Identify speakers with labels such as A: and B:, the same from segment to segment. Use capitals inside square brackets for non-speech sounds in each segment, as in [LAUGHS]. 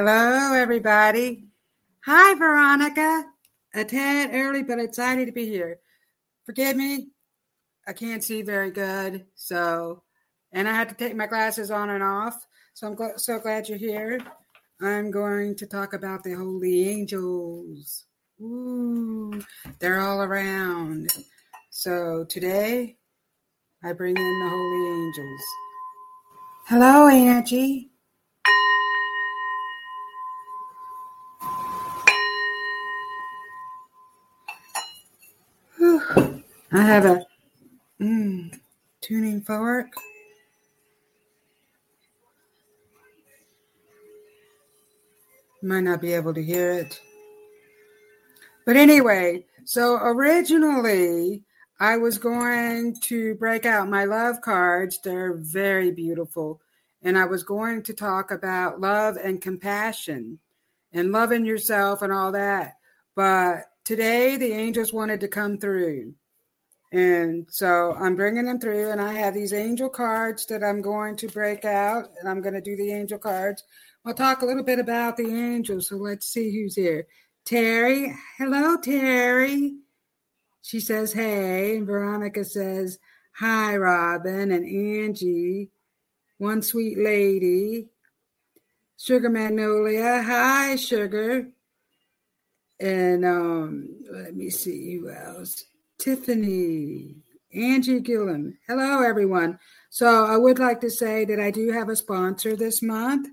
A: Hello, everybody. Hi, Veronica. A tad early, but excited to be here. Forgive me, I can't see very good, so and I had to take my glasses on and off. So I'm gl- so glad you're here. I'm going to talk about the holy angels. Ooh, they're all around. So today, I bring in the holy angels. Hello, Angie. I have a mm, tuning fork. Might not be able to hear it. But anyway, so originally I was going to break out my love cards. They're very beautiful. And I was going to talk about love and compassion and loving yourself and all that. But today the angels wanted to come through. And so I'm bringing them through, and I have these angel cards that I'm going to break out, and I'm going to do the angel cards. We'll talk a little bit about the angels. So let's see who's here. Terry. Hello, Terry. She says, hey. And Veronica says, hi, Robin. And Angie, one sweet lady. Sugar Magnolia. Hi, Sugar. And um, let me see who else. Tiffany, Angie Gillen. Hello, everyone. So I would like to say that I do have a sponsor this month,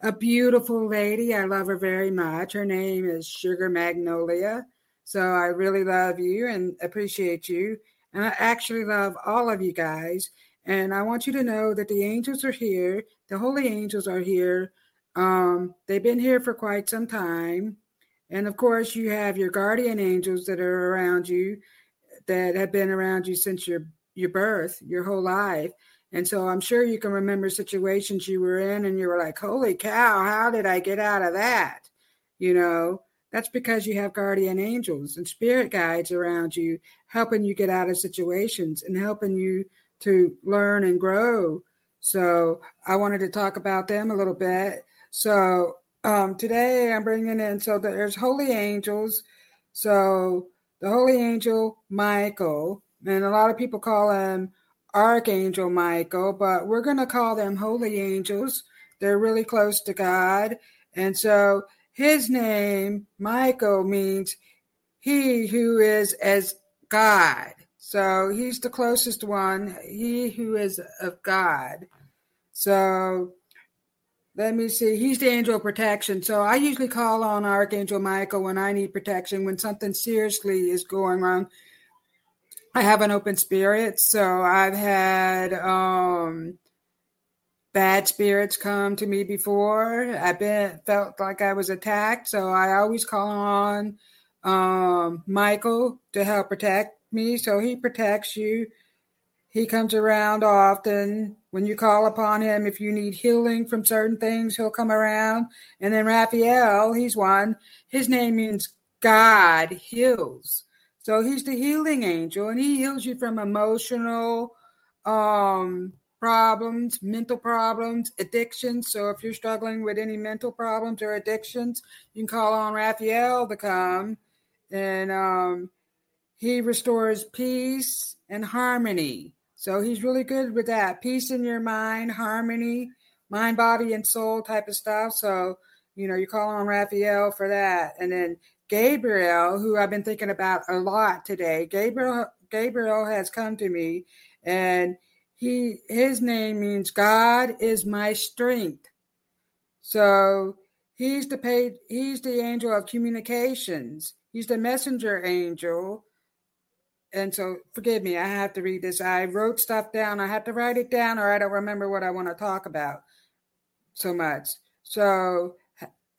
A: a beautiful lady. I love her very much. Her name is Sugar Magnolia. So I really love you and appreciate you. And I actually love all of you guys. And I want you to know that the angels are here. The holy angels are here. Um, they've been here for quite some time. And of course, you have your guardian angels that are around you that have been around you since your your birth, your whole life. And so I'm sure you can remember situations you were in and you were like, "Holy cow, how did I get out of that?" You know, that's because you have guardian angels and spirit guides around you helping you get out of situations and helping you to learn and grow. So, I wanted to talk about them a little bit. So, um, today I'm bringing in so there's holy angels. So the holy angel Michael, and a lot of people call him Archangel Michael, but we're going to call them holy angels. they're really close to God. And so his name, Michael, means he who is as God. So he's the closest one, he who is of God. So let me see. He's the angel of protection. So I usually call on Archangel Michael when I need protection, when something seriously is going wrong. I have an open spirit. So I've had um, bad spirits come to me before. I've been felt like I was attacked. So I always call on um, Michael to help protect me. So he protects you. He comes around often. When you call upon him, if you need healing from certain things, he'll come around. And then Raphael, he's one. His name means God heals. So he's the healing angel, and he heals you from emotional um, problems, mental problems, addictions. So if you're struggling with any mental problems or addictions, you can call on Raphael to come. And um, he restores peace and harmony. So he's really good with that peace in your mind, harmony, mind, body, and soul type of stuff. So, you know, you call on Raphael for that. And then Gabriel, who I've been thinking about a lot today, Gabriel Gabriel has come to me and he his name means God is my strength. So he's the paid he's the angel of communications. He's the messenger angel and so forgive me, I have to read this. I wrote stuff down. I have to write it down, or I don't remember what I want to talk about so much. So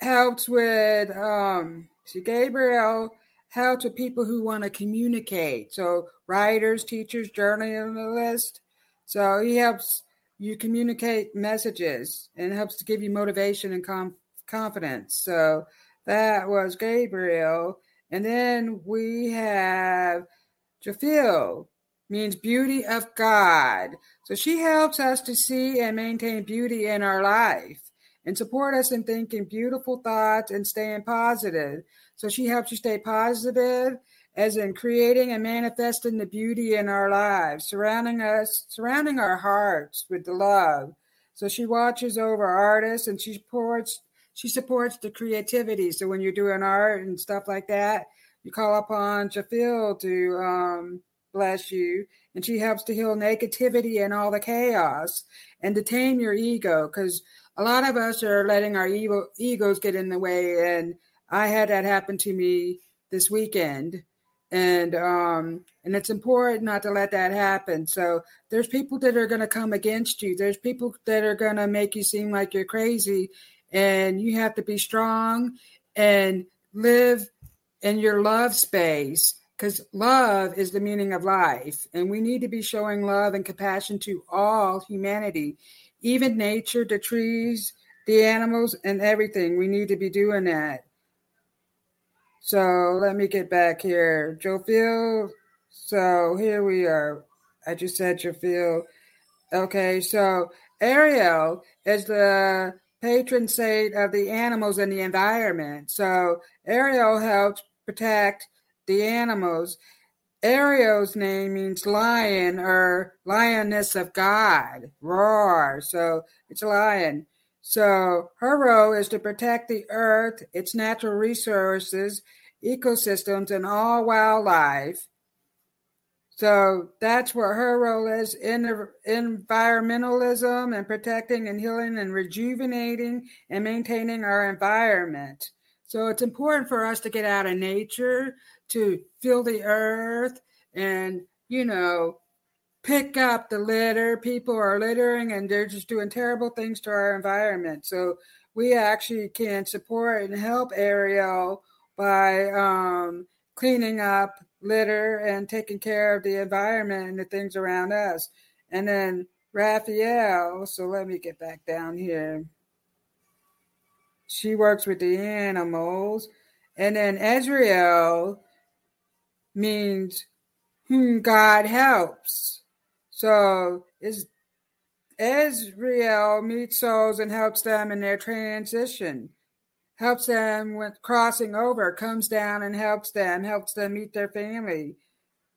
A: helps with um see Gabriel helps with people who want to communicate. So writers, teachers, journalists. So he helps you communicate messages and helps to give you motivation and com- confidence. So that was Gabriel. And then we have Jophiel means beauty of God. So she helps us to see and maintain beauty in our life and support us in thinking beautiful thoughts and staying positive. So she helps you stay positive as in creating and manifesting the beauty in our lives, surrounding us, surrounding our hearts with the love. So she watches over artists and she supports she supports the creativity. So when you're doing art and stuff like that, you call upon Jophiel to um, bless you, and she helps to heal negativity and all the chaos and to tame your ego because a lot of us are letting our ego, egos get in the way. And I had that happen to me this weekend. And um, and it's important not to let that happen. So there's people that are going to come against you. There's people that are going to make you seem like you're crazy, and you have to be strong and live in your love space because love is the meaning of life and we need to be showing love and compassion to all humanity even nature the trees the animals and everything. We need to be doing that. So let me get back here. Jophiel so here we are. I just said Jophiel okay so ariel is the patron saint of the animals and the environment so ariel helps protect the animals. Ariel's name means lion or lioness of God, roar. So it's a lion. So her role is to protect the earth, its natural resources, ecosystems, and all wildlife. So that's what her role is in environmentalism and protecting and healing and rejuvenating and maintaining our environment. So it's important for us to get out of nature, to feel the earth, and, you know, pick up the litter. People are littering and they're just doing terrible things to our environment. So we actually can support and help Ariel by um, cleaning up litter and taking care of the environment and the things around us. And then Raphael, so let me get back down here she works with the animals. And then Ezrael means whom God helps. So is Ezrael meets souls and helps them in their transition, helps them with crossing over, comes down and helps them, helps them meet their family.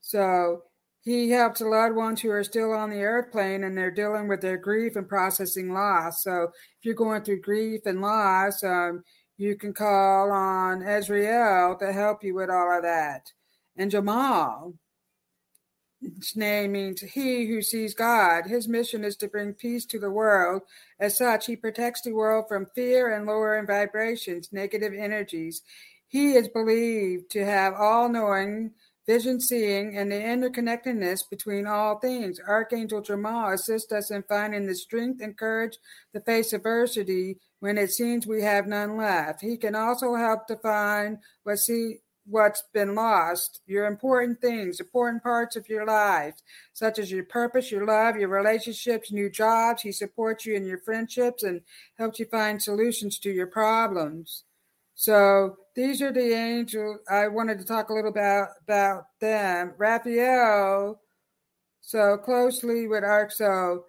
A: So he helps a loved ones who are still on the airplane and they're dealing with their grief and processing loss. So if you're going through grief and loss, um, you can call on Ezrael to help you with all of that. And Chamuel, his name means he who sees God. His mission is to bring peace to the world. As such, he protects the world from fear and lowering vibrations, negative energies. He is believed to have all knowing, vision seeing, and the interconnectedness between all things. Archangel Chamuel assists us in finding the strength and courage to face adversity when it seems we have none left. He can also help to find what see what's been lost, your important things, important parts of your life, such as your purpose, your love, your relationships, new jobs. He supports you in your friendships and helps you find solutions to your problems. So these are the angels. I wanted to talk a little about about them. Raphael, so closely with Arc. So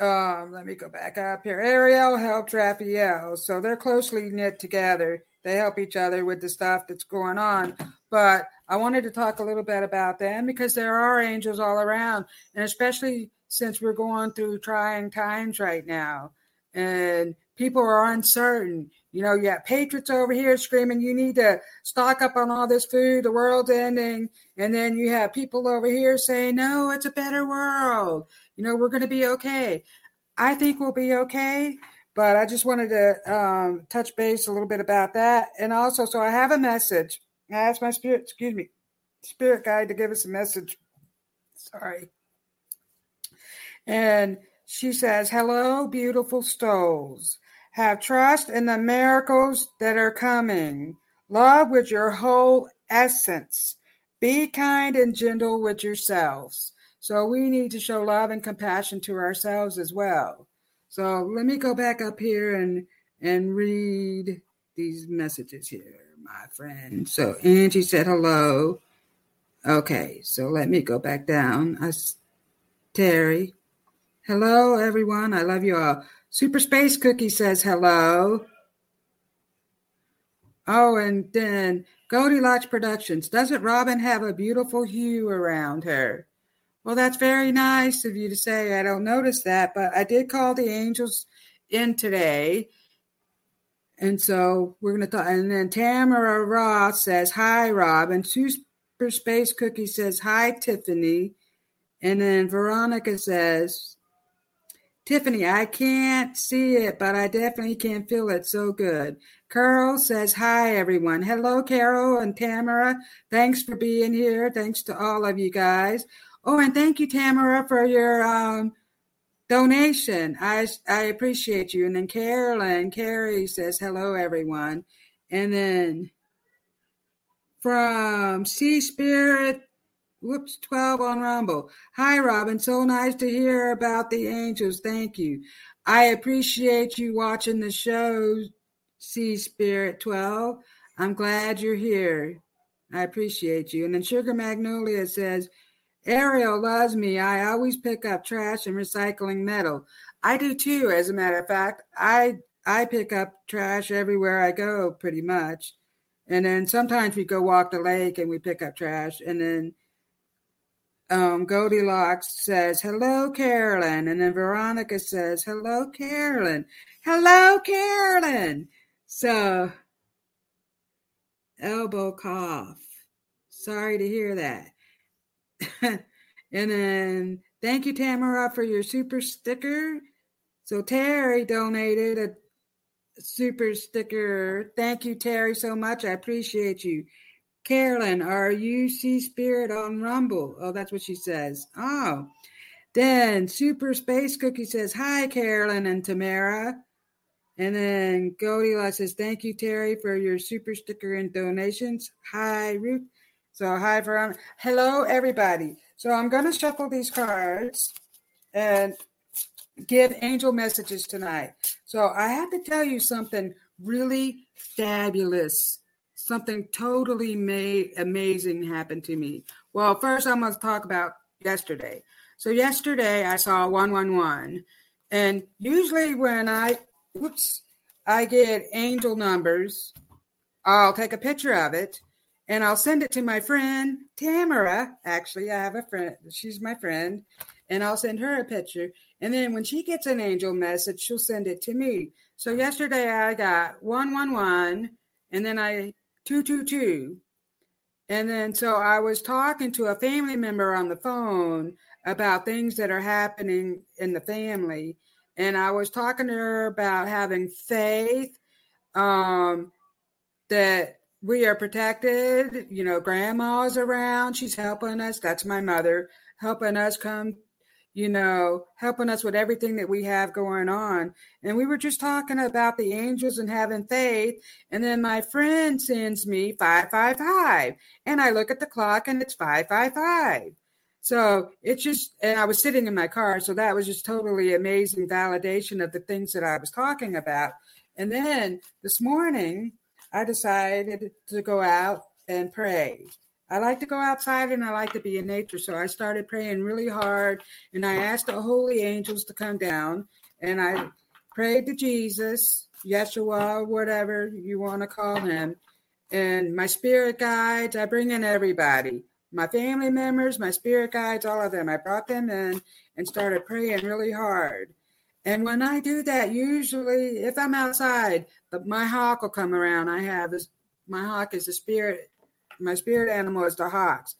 A: um, let me go back up here. Ariel helped Raphael, so they're closely knit together they help each other with the stuff that's going on. But I wanted to talk a little bit about them because there are angels all around, and especially since we're going through trying times right now, and people are uncertain. You know, you got patriots over here screaming, you need to stock up on all this food, the world's ending. And then you have people over here saying, no, it's a better world. You know, we're going to be okay. I think we'll be okay but I just wanted to um, touch base a little bit about that. And also, so I have a message. I asked my spirit, excuse me, spirit guide to give us a message. Sorry. And she says, Hello, beautiful souls. Have trust in the miracles that are coming. Love with your whole essence. Be kind and gentle with yourselves. So we need to show love and compassion to ourselves as well. So let me go back up here and and read these messages here, my friend. So Angie said hello. Okay, so let me go back down. I, Terry. Hello, everyone. I love you all. Super Space Cookie says hello. Oh, and then Goldilocks Productions. Doesn't Robin have a beautiful hue around her? Well, that's very nice of you to say. I don't notice that, but I did call the angels in today. And so we're going to talk. And then Tamara Roth says, Hi, Rob. And Super Space Cookie says, Hi, Tiffany. And then Veronica says, Tiffany, I can't see it, but I definitely can feel it so good. Carol says, Hi, everyone. Hello, Carol and Tamara. Thanks for being here. Thanks to all of you guys. Oh, and thank you, Tamara, for your um, donation. I I appreciate you. And then Carolyn Carrie says hello, everyone. And then from Sea Spirit, whoops, 12 on Rumble. Hi, Robin. So nice to hear about the angels. Thank you. I appreciate you watching the show, Sea Spirit 12. I'm glad you're here. I appreciate you. And then Sugar Magnolia says, Ariel loves me. I always pick up trash and recycling metal. I do too, as a matter of fact. I I pick up trash everywhere I go, pretty much. And then sometimes we go walk the lake and we pick up trash. And then um, Goldilocks says, Hello, Carolyn. And then Veronica says, Hello, Carolyn. Hello, Carolyn. So, elbow cough. Sorry to hear that. [LAUGHS] and then thank you, Tamara, for your super sticker. So Terry donated a super sticker. Thank you, Terry, so much. I appreciate you. Carolyn, are you Sea Spirit on Rumble? Oh, that's what she says. Oh. Then Super Space Cookie says, Hi, Carolyn and Tamara. And then Goldilocks says, Thank you, Terry, for your super sticker and donations. Hi, Ruth. So, hi, everyone. Hello, everybody. So, I'm going to shuffle these cards and give angel messages tonight. So, I have to tell you something really fabulous, something totally made amazing happened to me. Well, first, I'm going to talk about yesterday. So, yesterday I saw 111, and usually when I, whoops, I get angel numbers, I'll take a picture of it and I'll send it to my friend Tamara. Actually, I have a friend, she's my friend, and I'll send her a picture. And then when she gets an angel message, she'll send it to me. So yesterday I got 111 and then I 222. And then so I was talking to a family member on the phone about things that are happening in the family. And I was talking to her about having faith um, that we are protected. You know, grandma's around. She's helping us. That's my mother helping us come, you know, helping us with everything that we have going on. And we were just talking about the angels and having faith. And then my friend sends me 555. And I look at the clock and it's 555. So it's just, and I was sitting in my car. So that was just totally amazing validation of the things that I was talking about. And then this morning, I decided to go out and pray. I like to go outside and I like to be in nature. So I started praying really hard and I asked the holy angels to come down and I prayed to Jesus, Yeshua, whatever you want to call him. And my spirit guides, I bring in everybody my family members, my spirit guides, all of them. I brought them in and started praying really hard. And when I do that, usually if I'm outside, but my hawk will come around. I have this, my hawk is the spirit, my spirit animal is the hawks.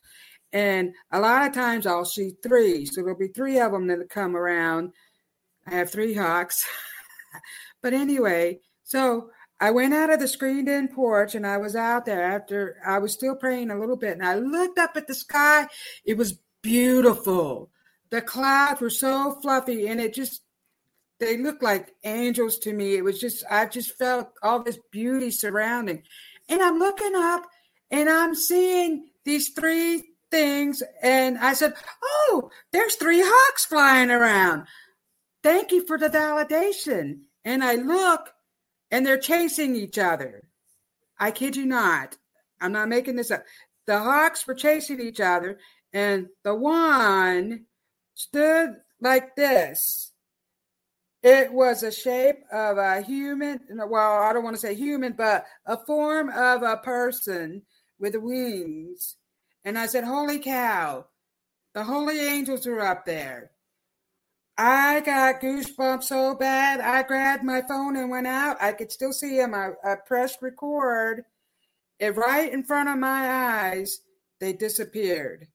A: And a lot of times I'll see three. So there'll be three of them that come around. I have three hawks. [LAUGHS] but anyway, so I went out of the screened in porch and I was out there after I was still praying a little bit. And I looked up at the sky. It was beautiful. The clouds were so fluffy and it just they looked like angels to me. It was just, I just felt all this beauty surrounding. And I'm looking up and I'm seeing these three things. And I said, Oh, there's three hawks flying around. Thank you for the validation. And I look and they're chasing each other. I kid you not. I'm not making this up. The hawks were chasing each other, and the one stood like this it was a shape of a human, well, I don't want to say human, but a form of a person with wings. And I said, Holy cow, the holy angels are up there. I got goosebumps so bad. I grabbed my phone and went out. I could still see them. I, I pressed record. It right in front of my eyes. They disappeared.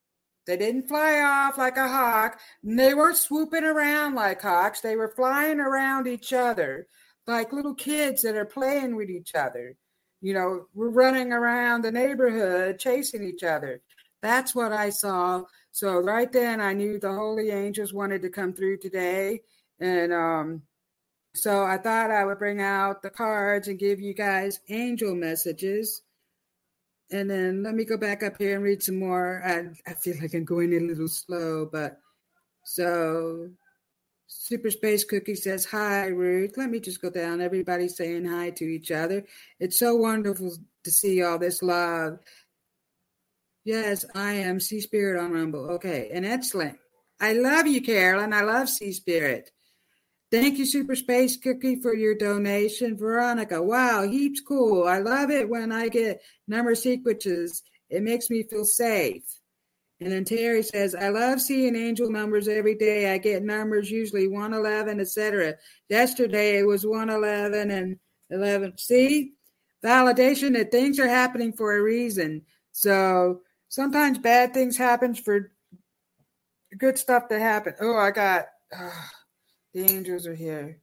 A: They didn't fly off like a hawk. They weren't swooping around like hawks. They were flying around each other like little kids that are playing with each other. You know, we're running around the neighborhood chasing each other. That's what I saw. So right then I knew the holy angels wanted to come through today. And um, so I thought I would bring out the cards and give you guys angel messages. And then let me go back up here and read some more. I, I feel like I'm going a little slow, but so Super Space Cookie says, Hi, Ruth. Let me just go down. Everybody saying hi to each other. It's so wonderful to see all this love. Yes, I am Sea Spirit on Rumble. Okay, and excellent. I love you, Carolyn. I love Sea Spirit. Thank you, Super Space Cookie, for your donation. Veronica, wow, heaps cool. I love it when I get number sequences. It makes me feel safe. And then Terry says, I love seeing angel numbers every day. I get numbers usually 111, etc. Yesterday it was 111 and 11. See, validation that things are happening for a reason. So sometimes bad things happen for good stuff to happen. Oh, I got. The angels are here.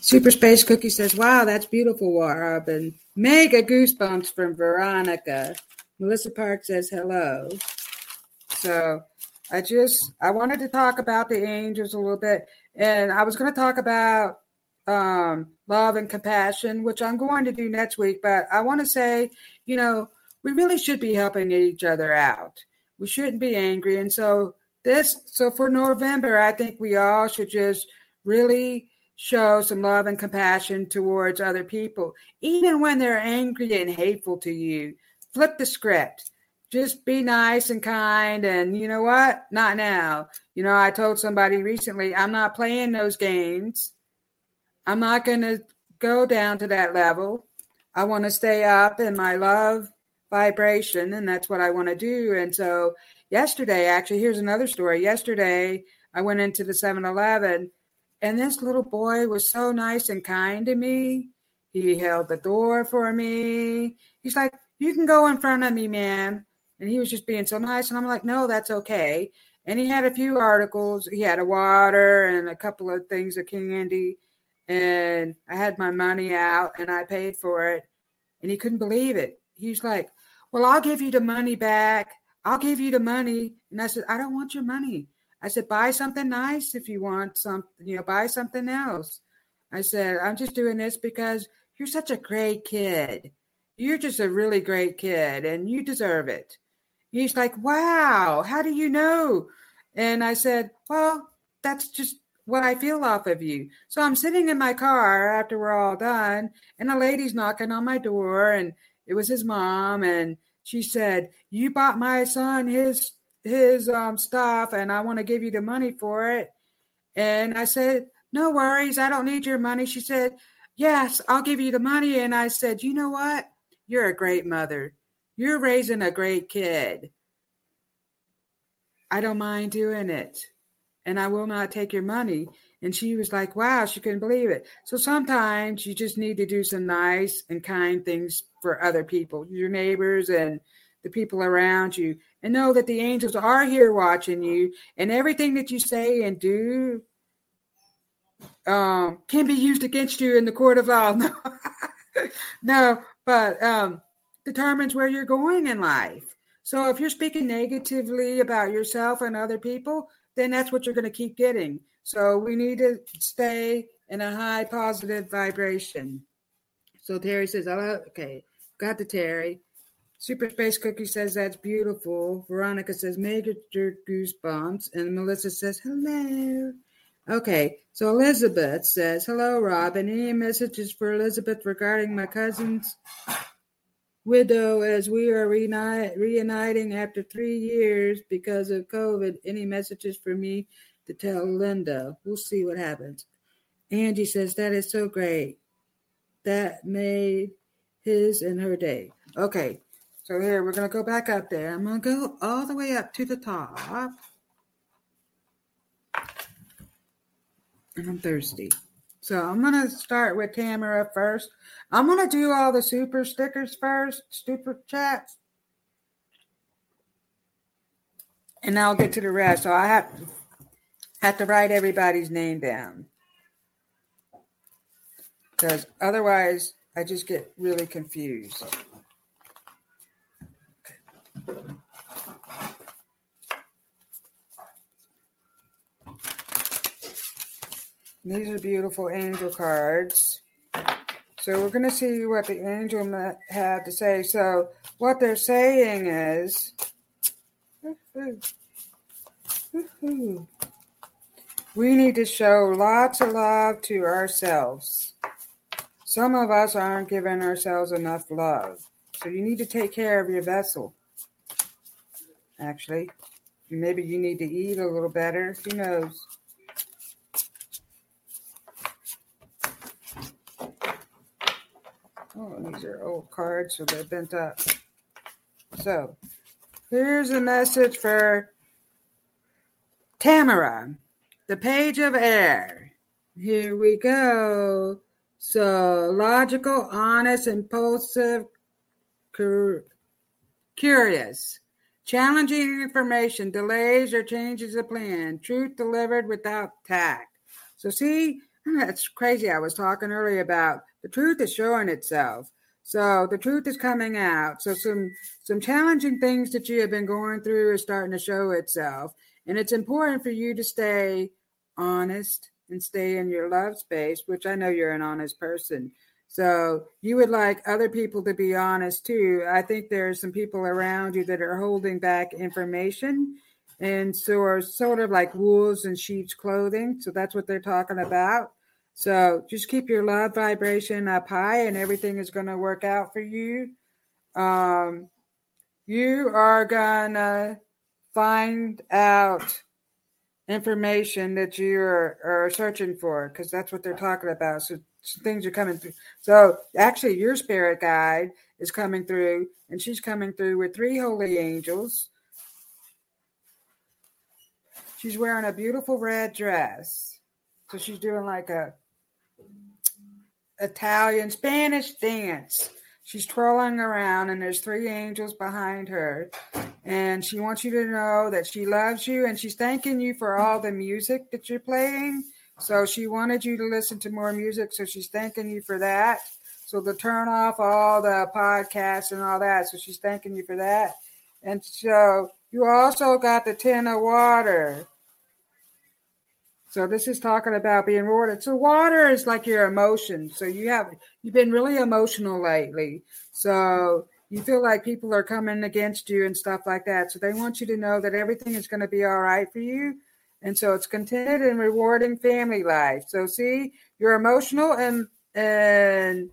A: Super Space Cookie says, Wow, that's beautiful, Robin. Mega goosebumps from Veronica. Melissa Park says, Hello. So I just, I wanted to talk about the angels a little bit. And I was going to talk about um, love and compassion, which I'm going to do next week. But I want to say, you know, we really should be helping each other out. We shouldn't be angry. And so this so for November, I think we all should just really show some love and compassion towards other people, even when they're angry and hateful to you. Flip the script. Just be nice and kind. And you know what? Not now. You know, I told somebody recently, I'm not playing those games. I'm not going to go down to that level. I want to stay up in my love vibration, and that's what I want to do. And so, yesterday, actually, here's another story. Yesterday, I went into the 7 Eleven, and this little boy was so nice and kind to me. He held the door for me. He's like, You can go in front of me, man. And he was just being so nice. And I'm like, No, that's okay. And he had a few articles. He had a water and a couple of things of candy and I had my money out and I paid for it. And he couldn't believe it. He's like, Well, I'll give you the money back. I'll give you the money. And I said, I don't want your money. I said, buy something nice if you want something, you know, buy something else. I said, I'm just doing this because you're such a great kid. You're just a really great kid and you deserve it. He's like, Wow, how do you know? And I said, Well, that's just what I feel off of you. So I'm sitting in my car after we're all done, and a lady's knocking on my door, and it was his mom, and she said, "You bought my son his his um, stuff, and I want to give you the money for it." And I said, "No worries, I don't need your money." She said, "Yes, I'll give you the money." And I said, "You know what? You're a great mother. You're raising a great kid. I don't mind doing it." and I will not take your money. And she was like, wow, she couldn't believe it. So sometimes you just need to do some nice and kind things for other people, your neighbors and the people around you, and know that the angels are here watching you, and everything that you say and do um, can be used against you in the court of law. [LAUGHS] No, no but um, determines where you're going in life. So if you're speaking negatively about yourself and other people, then that's what you're going to keep getting. So we need to stay in a high positive vibration. So Terry says, oh, okay, got the Terry. Super Space Cookie says that's beautiful. Veronica says major goosebumps. And Melissa says, hello. Okay, so Elizabeth says, hello, Rob. Any messages for Elizabeth regarding my cousin's widow as we are reuniting after three years because of COVID. Any messages for me to tell Linda? We'll see what happens. Angie says, That is so great. That made his and her day. Okay, so here we're going to go back up there. I'm going to go all the way up to the top. And I'm thirsty. So I'm to start with Tamara first. I'm to do all the super stickers first, super chats. And I'll get to the rest. So I have, have to write everybody's name down. Because otherwise, I just get really confused. These are beautiful angel cards. So we're going to see what the angel had to say. So what they're saying is, [LAUGHS] we need to show lots of love to ourselves. Some of us aren't giving ourselves enough love. So you need to take care of your vessel. Actually, maybe you need to eat a little better. Who knows? Oh, these are old cards, so they're bent up. So here's a message for Tamara, the page of air. Here we go. So logical, honest, impulsive, cur- curious, challenging information, delays or changes of plan, truth delivered without tact. So see, that's crazy. I was talking earlier about the truth is showing itself. So the truth is coming out. So some some challenging things that you have been going through is starting to show itself. And it's important for you to stay honest and stay in your love space, which I know you're an honest person. So you would like other people to be honest too. I think there are some people around you that are holding back information and so are sort of like wolves in sheep's clothing. So that's what they're talking about. So just keep your love vibration up high and everything is going to work out for you. Um, you are going to find out information that you are, are searching for because that's what they're talking about. So, so things are coming through. So actually, your spirit guide is coming through, and she's coming through with three holy angels. She's wearing a beautiful red dress. So she's doing like a Italian Spanish dance. She's twirling around, and there's three angels behind her. And she wants you to know that she loves you, and she's thanking you for all the music that you're playing. So she wanted you to listen to more music, so she's thanking you for that. So to turn off all the podcasts and all that. So she's thanking you for that. And so you also got the ten of water. So this is talking about being rewarded. So water is like your emotions. So you have you've been really emotional lately. So you feel like people are coming against you and stuff like that. So they want you to know that everything is going to be all right for you. And so it's contented and rewarding family life. So see, your emotional and and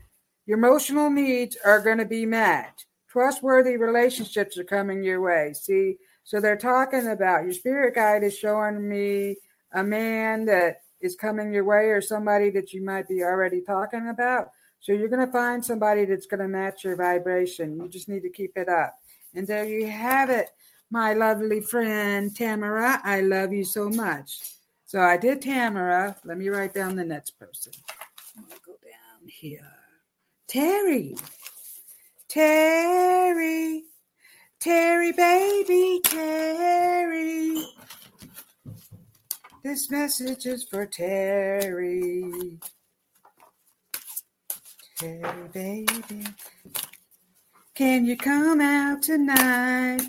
A: your emotional needs are going to be met. Trustworthy relationships are coming your way. See, so they're talking about your spirit guide is showing me a man that is coming your way or somebody that you might be already talking about. So you're going to find somebody that's going to match your vibration. You just need to keep it up. And there you have it, my lovely friend Tamara. I love you so much. So I did Tamara. Let me write down the next person. I'm going to go down here. Terry. Terry. Terry, baby, Terry. This message is for Terry. Terry, baby. Can you come out tonight?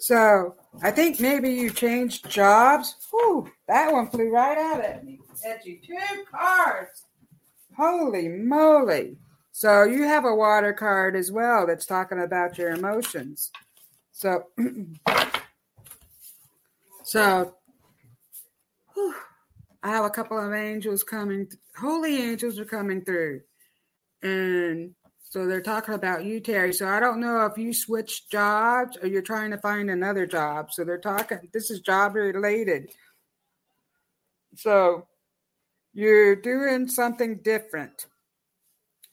A: So I think maybe you changed jobs. Whew, that one flew right out at me. At you two cards. Holy moly. So you have a water card as well that's talking about your emotions. So, [CLEARS THROAT] so whew, I have a couple of angels coming, holy angels are coming through. And so they're talking about you, Terry. So I don't know if you switched jobs or you're trying to find another job. So they're talking, this is job related. So you're doing something different.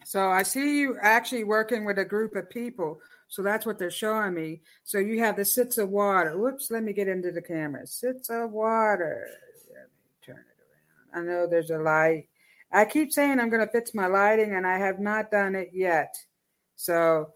A: So I see you actually working with a group of people. So that's what they're showing me. So you have the six of water. Whoops, let me get into the camera. Six of water. Let me turn it around. I know there's a light. I keep saying I'm going to fix my lighting, and I have not done it yet. So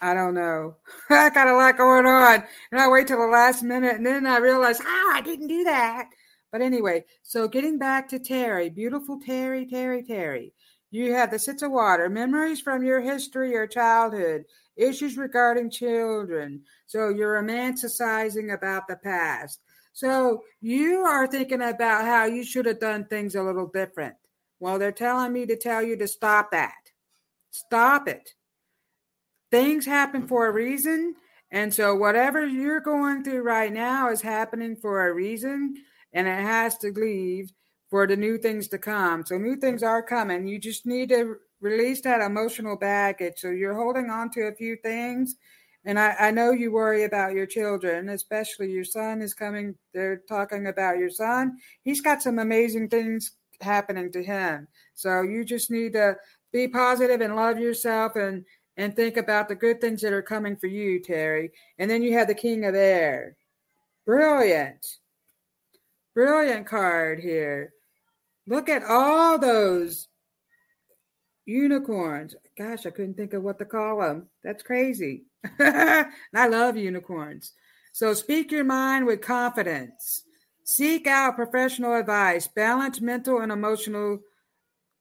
A: I don't know. [LAUGHS] I got a lot going on. And I wait till the last minute, and then I realize, oh, I didn't do that. But anyway, so getting back to Terry, beautiful Terry, Terry, Terry. You have the six of water, memories from your history or childhood, issues regarding children. So you're romanticizing about the past. So you are thinking about how you should have done things a little different. Well, they're telling me to tell you to stop that. Stop it. Things happen for a reason. And so whatever you're going through right now is happening for a reason and it has to leave for the new things to come. So new things are coming. You just need to release that emotional baggage. So you're holding on to a few things. And I, I know you worry about your children, especially your son is coming. They're talking about your son. He's got some amazing things happening to him. So you just need to be positive and love yourself and and think about the good things that are coming for you, Terry. And then you have the King of Air. Brilliant. Brilliant card here. Look at all those unicorns. Gosh, I couldn't think of what to call them. That's crazy. [LAUGHS] I love unicorns. So speak your mind with confidence. Seek out professional advice. Balance mental and emotional.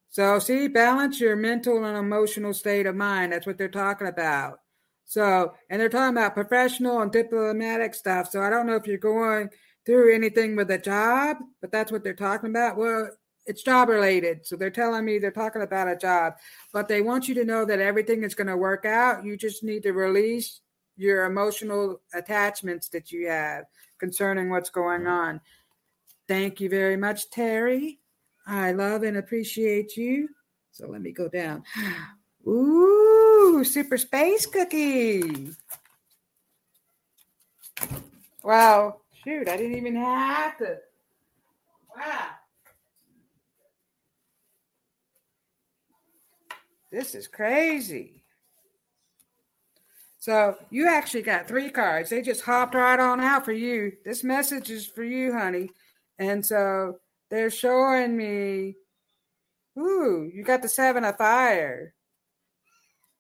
A: So, see, balance your mental and emotional state of mind. That's what they're talking about. So, and they're talking about professional and diplomatic stuff. So, I don't know if you're going through anything with a job, but that's what they're talking about. Well, it's job related. So they're telling me they're talking about a job, but they want you to know that everything is going to work out. You just need to release your emotional attachments that you have concerning what's going mm-hmm. on. Thank you very much, Terry. I love and appreciate you. So let me go down. [GASPS] Ooh, super space cookie. Wow, shoot, I didn't even have to. Wow. This is crazy. So you actually got three cards. They just hopped right on out for you. This message is for you, honey. And so they're showing me, ooh, you got the seven of fire.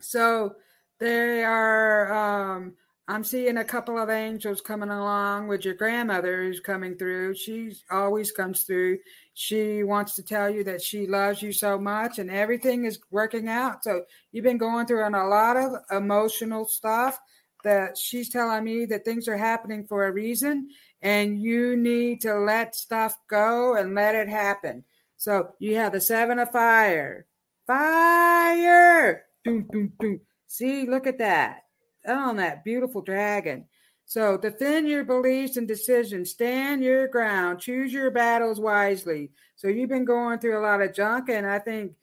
A: So they are um I'm seeing a couple of angels coming along with your grandmother who's coming through. She always comes through. She wants to tell you that she loves you so much and everything is working out. So you've been going through a lot of emotional stuff that she's telling me that things are happening for a reason and you need to let stuff go and let it happen. So you have the seven of fire. Fire. Doom, doom, doom. See, look at that on that beautiful dragon. So defend your beliefs and decisions, stand your ground, choose your battles wisely. So you've been going through a lot of junk, and I think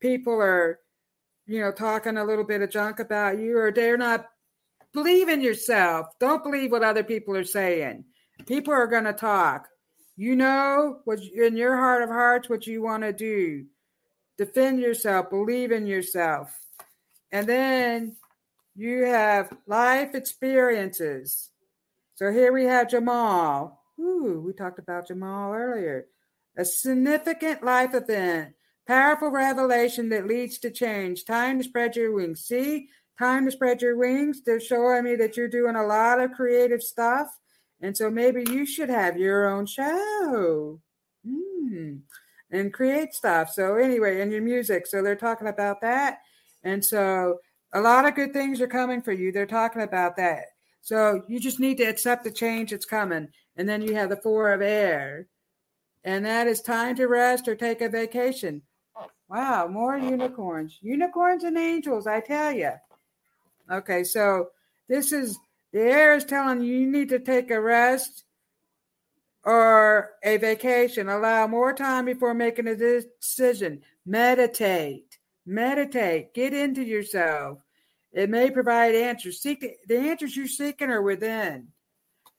A: people are, you know, talking a little bit of junk about you, or they're not believe in yourself. Don't believe what other people are saying. People are going to talk. You know what in your heart of hearts what you want to do. Defend yourself, believe in yourself. And then you have life experiences. So here we have Chamuel. Ooh, we talked about Chamuel earlier. A significant life event, powerful revelation that leads to change. Time to spread your wings. See, time to spread your wings. They're showing me that you're doing a lot of creative stuff. And so maybe you should have your own show mm. and create stuff. So, anyway, and your music. So, they're talking about that. And so, a lot of good things are coming for you. They're talking about that. So you just need to accept the change that's coming. And then you have the four of air. And that is time to rest or take a vacation. Wow, more unicorns. Unicorns and angels, I tell you. Okay, so this is the air is telling you you need to take a rest or a vacation. Allow more time before making a decision. Meditate. Meditate. Get into yourself. It may provide answers. Seek the, answers you're seeking are within.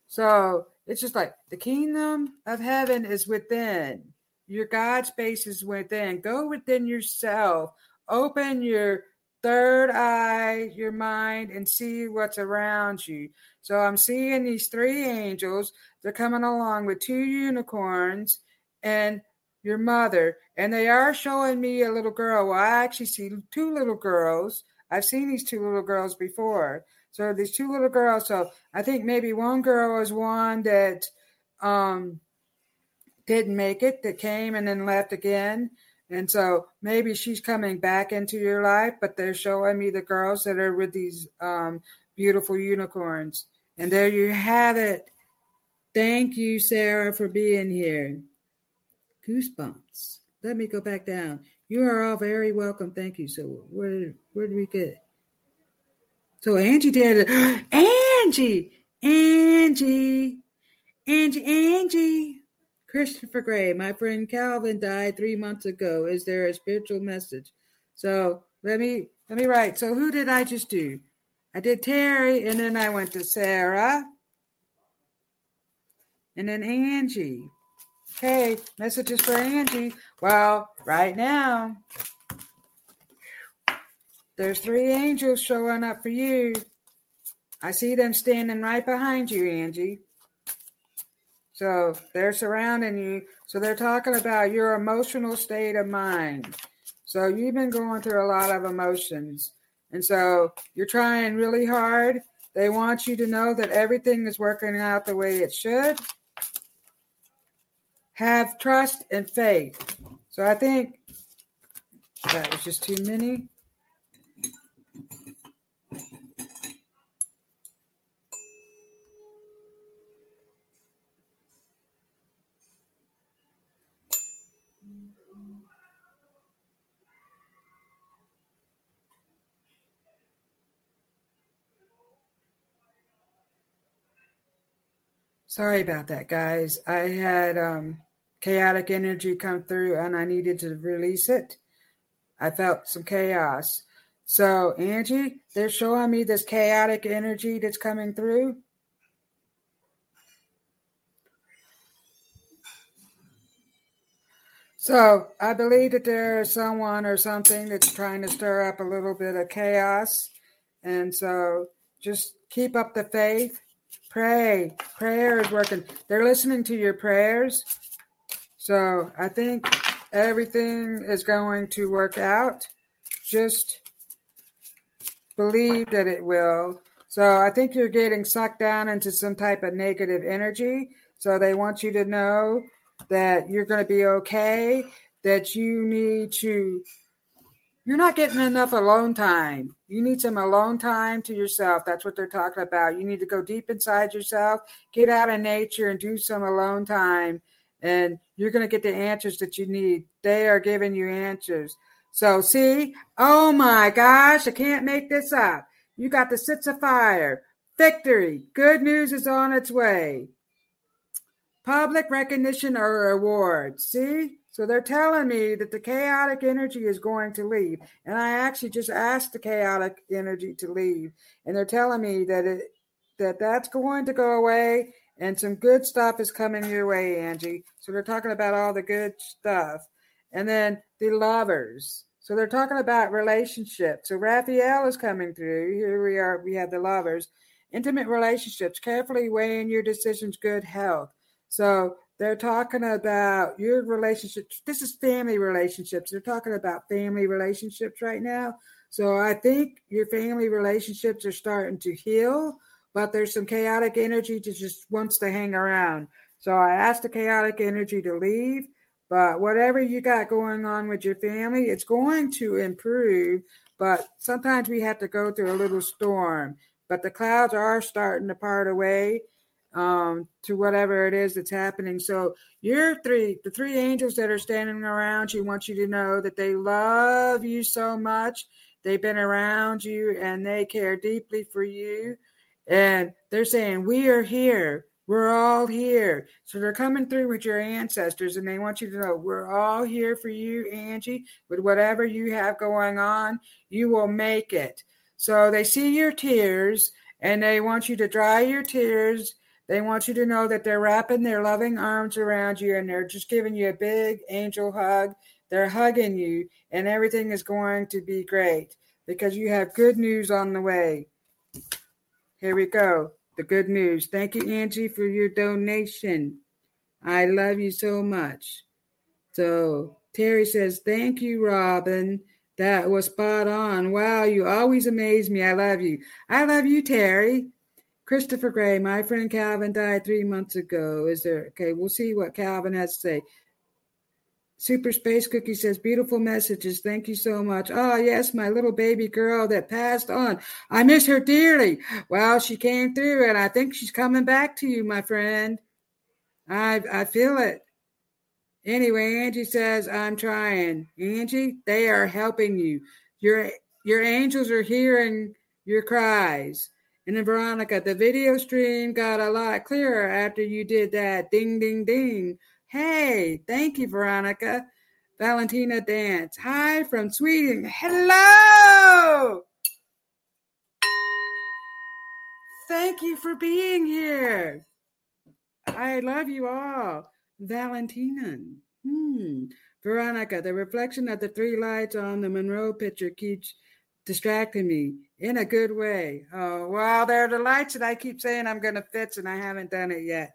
A: So it's just like the kingdom of heaven is within. Your God space is within. Go within yourself. Open your third eye, your mind, and see what's around you. So I'm seeing these three angels. They're coming along with two unicorns and your mother. And they are showing me a little girl. Well, I actually see two little girls I've seen these two little girls before. So these two little girls. So I think maybe one girl was one that um, didn't make it, that came and then left again. And so maybe she's coming back into your life, but they're showing me the girls that are with these um, beautiful unicorns. And there you have it. Thank you, Sarah, for being here. Goosebumps. Let me go back down. You are all very welcome. Thank you. So where where did we get? So Angie did it. [GASPS] Angie, Angie, Angie, Angie. Christopher Gray, my friend Calvin died three months ago. Is there a spiritual message? So let me let me write. So who did I just do? I did Terry, and then I went to Sarah, and then Angie. Hey, messages for Angie. Well, right now, there's three angels showing up for you. I see them standing right behind you, Angie. So they're surrounding you. So they're talking about your emotional state of mind. So you've been going through a lot of emotions. And so you're trying really hard. They want you to know that everything is working out the way it should have trust and faith. So I think that was just too many. Sorry about that, guys. I had um, chaotic energy come through and I needed to release it. I felt some chaos. So, Angie, they're showing me this chaotic energy that's coming through. So, I believe that there is someone or something that's trying to stir up a little bit of chaos. And so, just keep up the faith. Pray. Prayer is working. They're listening to your prayers. So I think everything is going to work out. Just believe that it will. So I think you're getting sucked down into some type of negative energy. So they want you to know that you're going to be okay, that you need to, you're not getting enough alone time. You need some alone time to yourself. That's what they're talking about. You need to go deep inside yourself, get out in nature, and do some alone time. And you're going to get the answers that you need. They are giving you answers. So, see, oh my gosh, I can't make this up. You got the six of fire. Victory. Good news is on its way public recognition or award. See? So they're telling me that the chaotic energy is going to leave. And I actually just asked the chaotic energy to leave. And they're telling me that it that that's going to go away and some good stuff is coming your way, Angie. So they're talking about all the good stuff. And then the lovers. So they're talking about relationships. So Raphael is coming through. Here we are. We have the lovers. Intimate relationships. Carefully weighing your decisions, good health. So they're talking about your relationships. This is family relationships. They're talking about family relationships right now. So I think your family relationships are starting to heal, but there's some chaotic energy that just wants to hang around. So I asked the chaotic energy to leave, but whatever you got going on with your family, it's going to improve. But sometimes we have to go through a little storm. But the clouds are starting to part away um, to whatever it is that's happening. So your three, the three angels that are standing around you, want you to know that they love you so much. They've been around you and they care deeply for you. And they're saying, We are here. We're all here. So they're coming through with your ancestors and they want you to know we're all here for you, Angie, with whatever you have going on. You will make it. So they see your tears and they want you to dry your tears they want you to know that they're wrapping their loving arms around you and they're just giving you a big angel hug. They're hugging you, and everything is going to be great because you have good news on the way. Here we go. The good news. Thank you, Angie, for your donation. I love you so much. So Terry says, Thank you, Robin. That was spot on. Wow, you always amaze me. I love you. I love you, Terry. Christopher Gray, my friend Calvin died three months ago. Is there okay? We'll see what Calvin has to say. Super Space Cookie says, beautiful messages. Thank you so much. Oh, yes, my little baby girl that passed on. I miss her dearly. Well, she came through and I think she's coming back to you, my friend. I I feel it. Anyway, Angie says, I'm trying. Angie, they are helping you. Your your angels are hearing your cries. And then Veronica, the video stream got a lot clearer after you did that ding, ding, ding. Hey, thank you, Veronica. Valentina Dance. Hi from Sweden. Hello. Thank you for being here. I love you all. Valentina. Hmm. Veronica, the reflection of the three lights on the Monroe picture keeps distracting me in a good way. Oh, well, there are the lights that I keep saying I'm going to fix, and I haven't done it yet.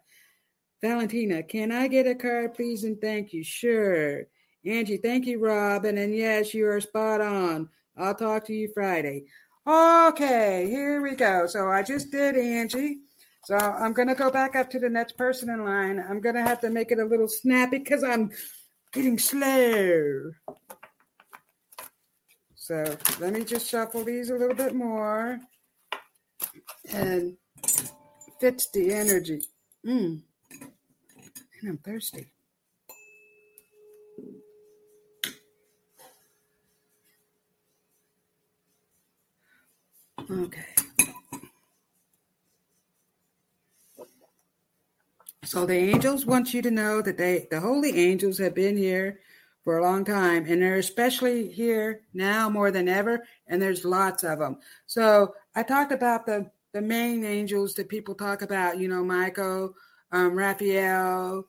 A: Valentina, can I get a card, please? And thank you. Sure. Angie, thank you, Robin. And yes, you are spot on. I'll talk to you Friday. Okay, here we go. So I just did Angie. So I'm going to go back up to the next person in line. I'm going to have to make it a little snappy because I'm getting slow. So let me just shuffle these a little bit more and fits the energy. Mm. And I'm thirsty. Okay. So the angels want you to know that they the holy angels have been here for a long time, and they're especially here now more than ever. And there's lots of them. So I talked about the the main angels that people talk about. You know, Michael, um, Raphael,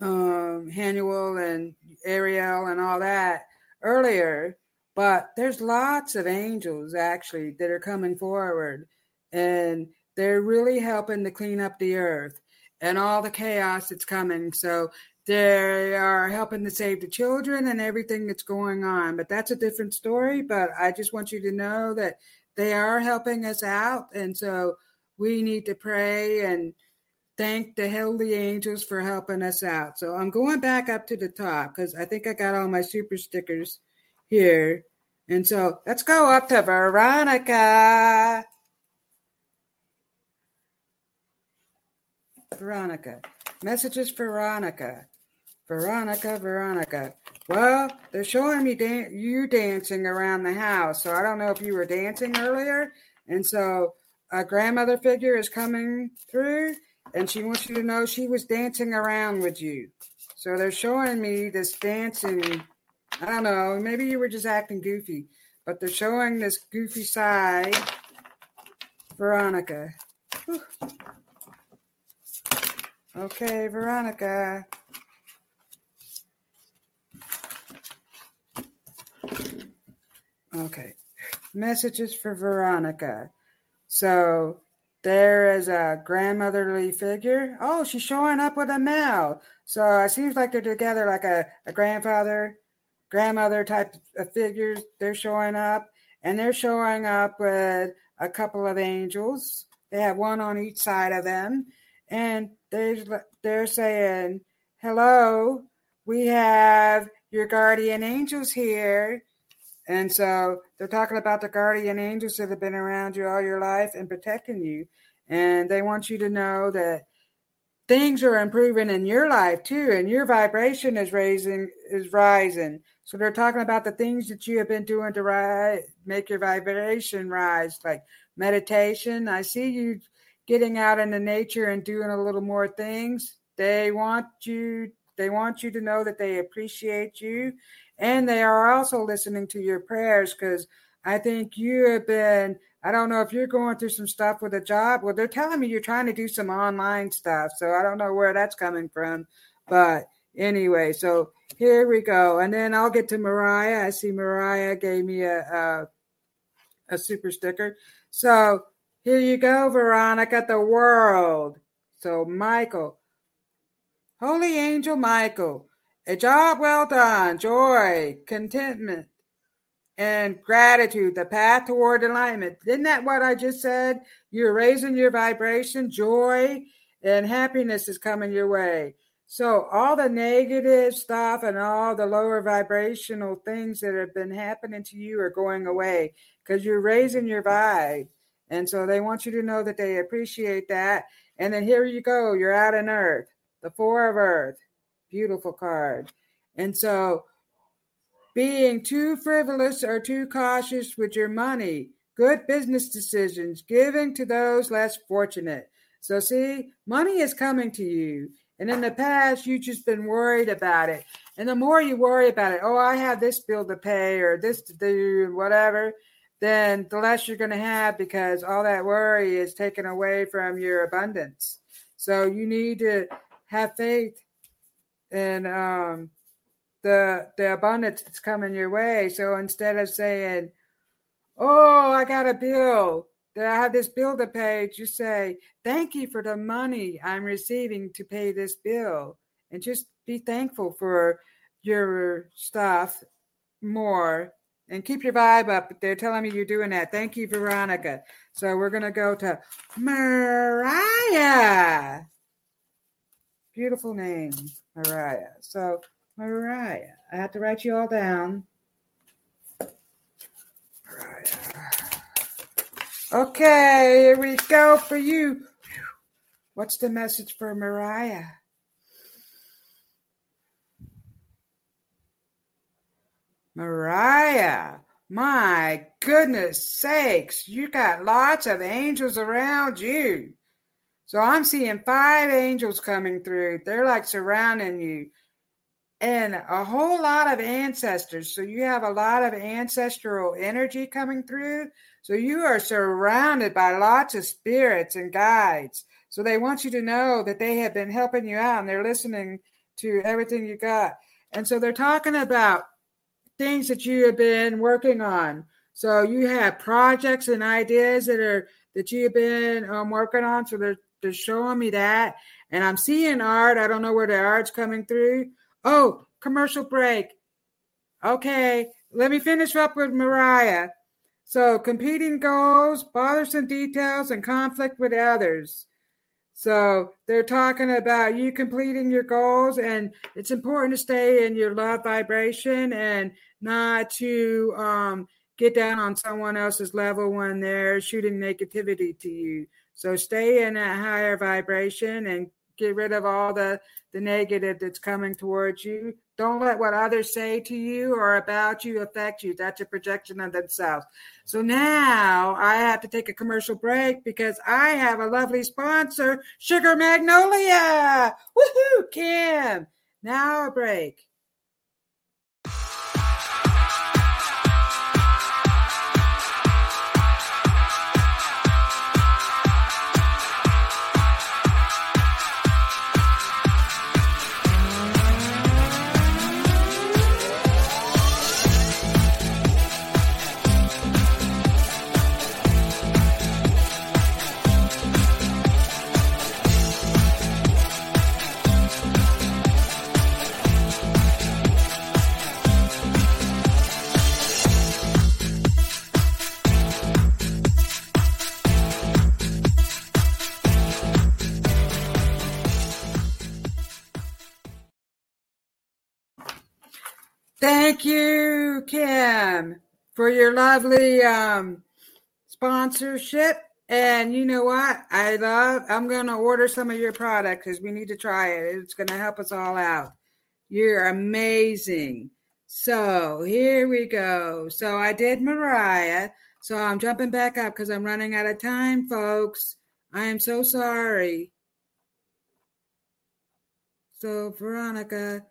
A: um, Haniel and Ariel and all that earlier, but there's lots of angels actually that are coming forward and they're really helping to clean up the earth and all the chaos that's coming. So they are helping to save the children and everything that's going on. But that's a different story. But I just want you to know that they are helping us out. And so we need to pray and thank the holy angels for helping us out. So I'm going back up to the top because I think I got all my super stickers here. And so let's go up to Veronica. Veronica. Messages Veronica. Veronica, Veronica. Well, they're showing me you dancing around the house. So I don't know if you were dancing earlier. And so a grandmother figure is coming through and she wants you to know she was dancing around with you. So they're showing me this dancing. I don't know, maybe you were just acting goofy, but they're showing this goofy side. Veronica. Whew. Okay, Veronica. Okay. Messages for Veronica. So there is a grandmotherly figure. Oh, she's showing up with a male. So it seems like they're together like a, a grandfather, grandmother type of figures. They're showing up and they're showing up with a couple of angels. They have one on each side of them. And they're, they're saying, Hello, we have your guardian angels here. And so they're talking about the guardian angels that have been around you all your life and protecting you. And they want you to know that things are improving in your life too, and your vibration is raising is rising. So they're talking about the things that you have been doing to rise, make your vibration rise, like meditation. I see you getting out into nature and doing a little more things. They want you they want you to know that they appreciate you and they are also listening to your prayers because I think you have been I don't know if you're going through some stuff with a job. Well, they're telling me you're trying to do some online stuff. So I don't know where that's coming from. But anyway, so here we go. And then I'll get to Mariah. I see Mariah gave me a, a, a super sticker. So here you go, Veronica, the world. So, Michael, Holy Angel Michael, a job well done, joy, contentment, and gratitude, the path toward alignment. Isn't that what I just said? You're raising your vibration, joy, and happiness is coming your way. So, all the negative stuff and all the lower vibrational things that have been happening to you are going away because you're raising your vibe. And so they want you to know that they appreciate that. And then here you go, you're out in earth, the four of earth. Beautiful card. And so being too frivolous or too cautious with your money, good business decisions, giving to those less fortunate. So, see, money is coming to you. And in the past, you've just been worried about it. And the more you worry about it, oh, I have this bill to pay or this to do, whatever, then the less you're going to have because all that worry is taken away from your abundance. So you need to have faith in um, the the abundance that's coming your way. So instead of saying, "Oh, I got a bill," that I have this bill to pay, just say, "Thank you for the money I'm receiving to pay this bill," and just be thankful for your stuff more and keep your vibe up. They're telling me you're doing that. Thank you, Veronica. So we're going to go to Mariah. Beautiful name, Mariah. So, Mariah, I have to write you all down. Mariah. Okay, here we go for you. What's the message for Mariah? Mariah, my goodness sakes, you got lots of angels around you. So I'm seeing five angels coming through. They're like surrounding you. And a whole lot of ancestors. So you have a lot of ancestral energy coming through. So you are surrounded by lots of spirits and guides. So they want you to know that they have been helping you out and they're listening to everything you got. And so they're talking about things that you have been working on. So you have projects and ideas that are that you've been um, working on. So they're they're showing me that, and I'm seeing art. I don't know where the art's coming through. Oh, commercial break. Okay, let me finish up with Mariah. So competing goals, bothersome details, and conflict with others. So they're talking about you completing your goals, and it's important to stay in your love vibration and not to um, get down on someone else's level when they're shooting negativity to you. So stay in a higher vibration and get rid of all the the negative that's coming towards you. Don't let what others say to you or about you affect you. That's a projection of themselves. So now I have to take a commercial break because I have a lovely sponsor, Sugar Magnolia. Woohoo, Kim. Now a break. Kim, for your lovely um, sponsorship. And you know what? I love, I'm going to order some of your product because we need to try it. It's going to help us all out. You're amazing. So here we go. So I did Mariah. So I'm jumping back up because I'm running out of time, folks. I am so sorry. So, Veronica,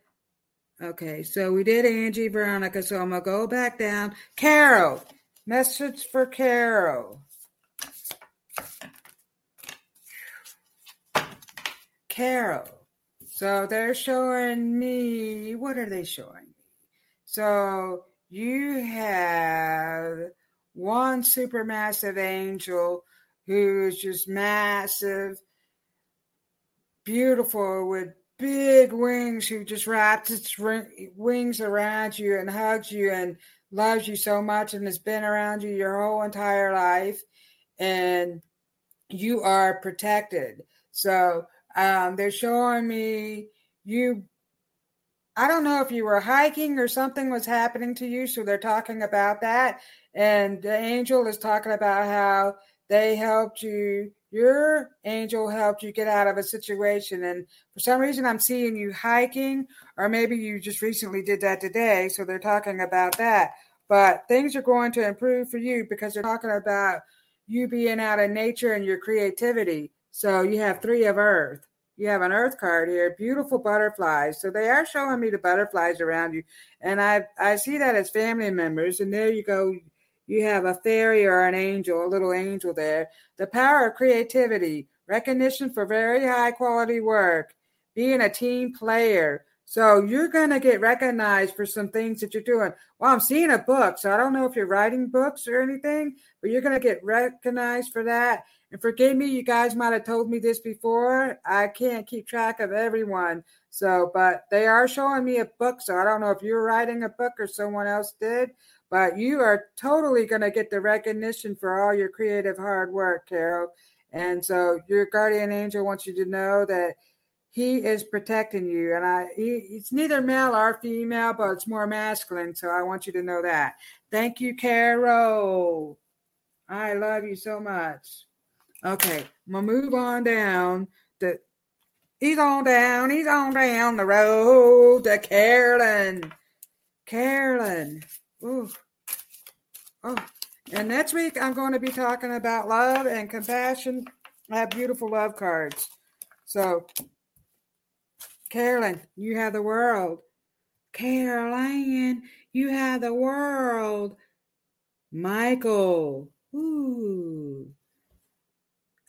A: Okay, so we did Angie, Veronica. So I'm gonna go back down. Carol, message for Carol. Carol. So they're showing me. What are they showing me? So you have one supermassive angel who's just massive, beautiful with big wings who just wraps its wings around you and hugs you and loves you so much and has been around you your whole entire life. And you are protected. So um, they're showing me you i don't know if you were hiking or something was happening to you so they're talking about that. And the angel is talking about how they helped you your angel helped you get out of a situation. And for some reason, I'm seeing you hiking, or maybe you just recently did that today. So they're talking about that. But things are going to improve for you because they're talking about you being out of nature and your creativity. So you have three of earth. You have an earth card here, beautiful butterflies. So they are showing me the butterflies around you. And I I see that as family members. And there you go you have a fairy or an angel, a little angel there. The power of creativity, recognition for very high quality work, being a team player. So you're going to get recognized for some things that you're doing. Well, I'm seeing a book, so I don't know if you're writing books or anything, but you're going to get recognized for that. And forgive me, you guys might have told me this before. I can't keep track of everyone. So, but they are showing me a book, so I don't know if you're writing a book or someone else did, but you are totally going to get the recognition for all your creative hard work, Carol. And so your guardian angel wants you to know that he is protecting you. And I, he, it's neither male or female, but it's more masculine. So I want you to know that. Thank you, Carol. I love you so much. Okay, I'm gonna move on down. He's on down. He's on down the road to Carolyn. Carolyn. Ooh. Oh, and next week I'm going to be talking about love and compassion. I have beautiful love cards. So, Carolyn, you have the world. Caroline, you have the world. Michael, ooh.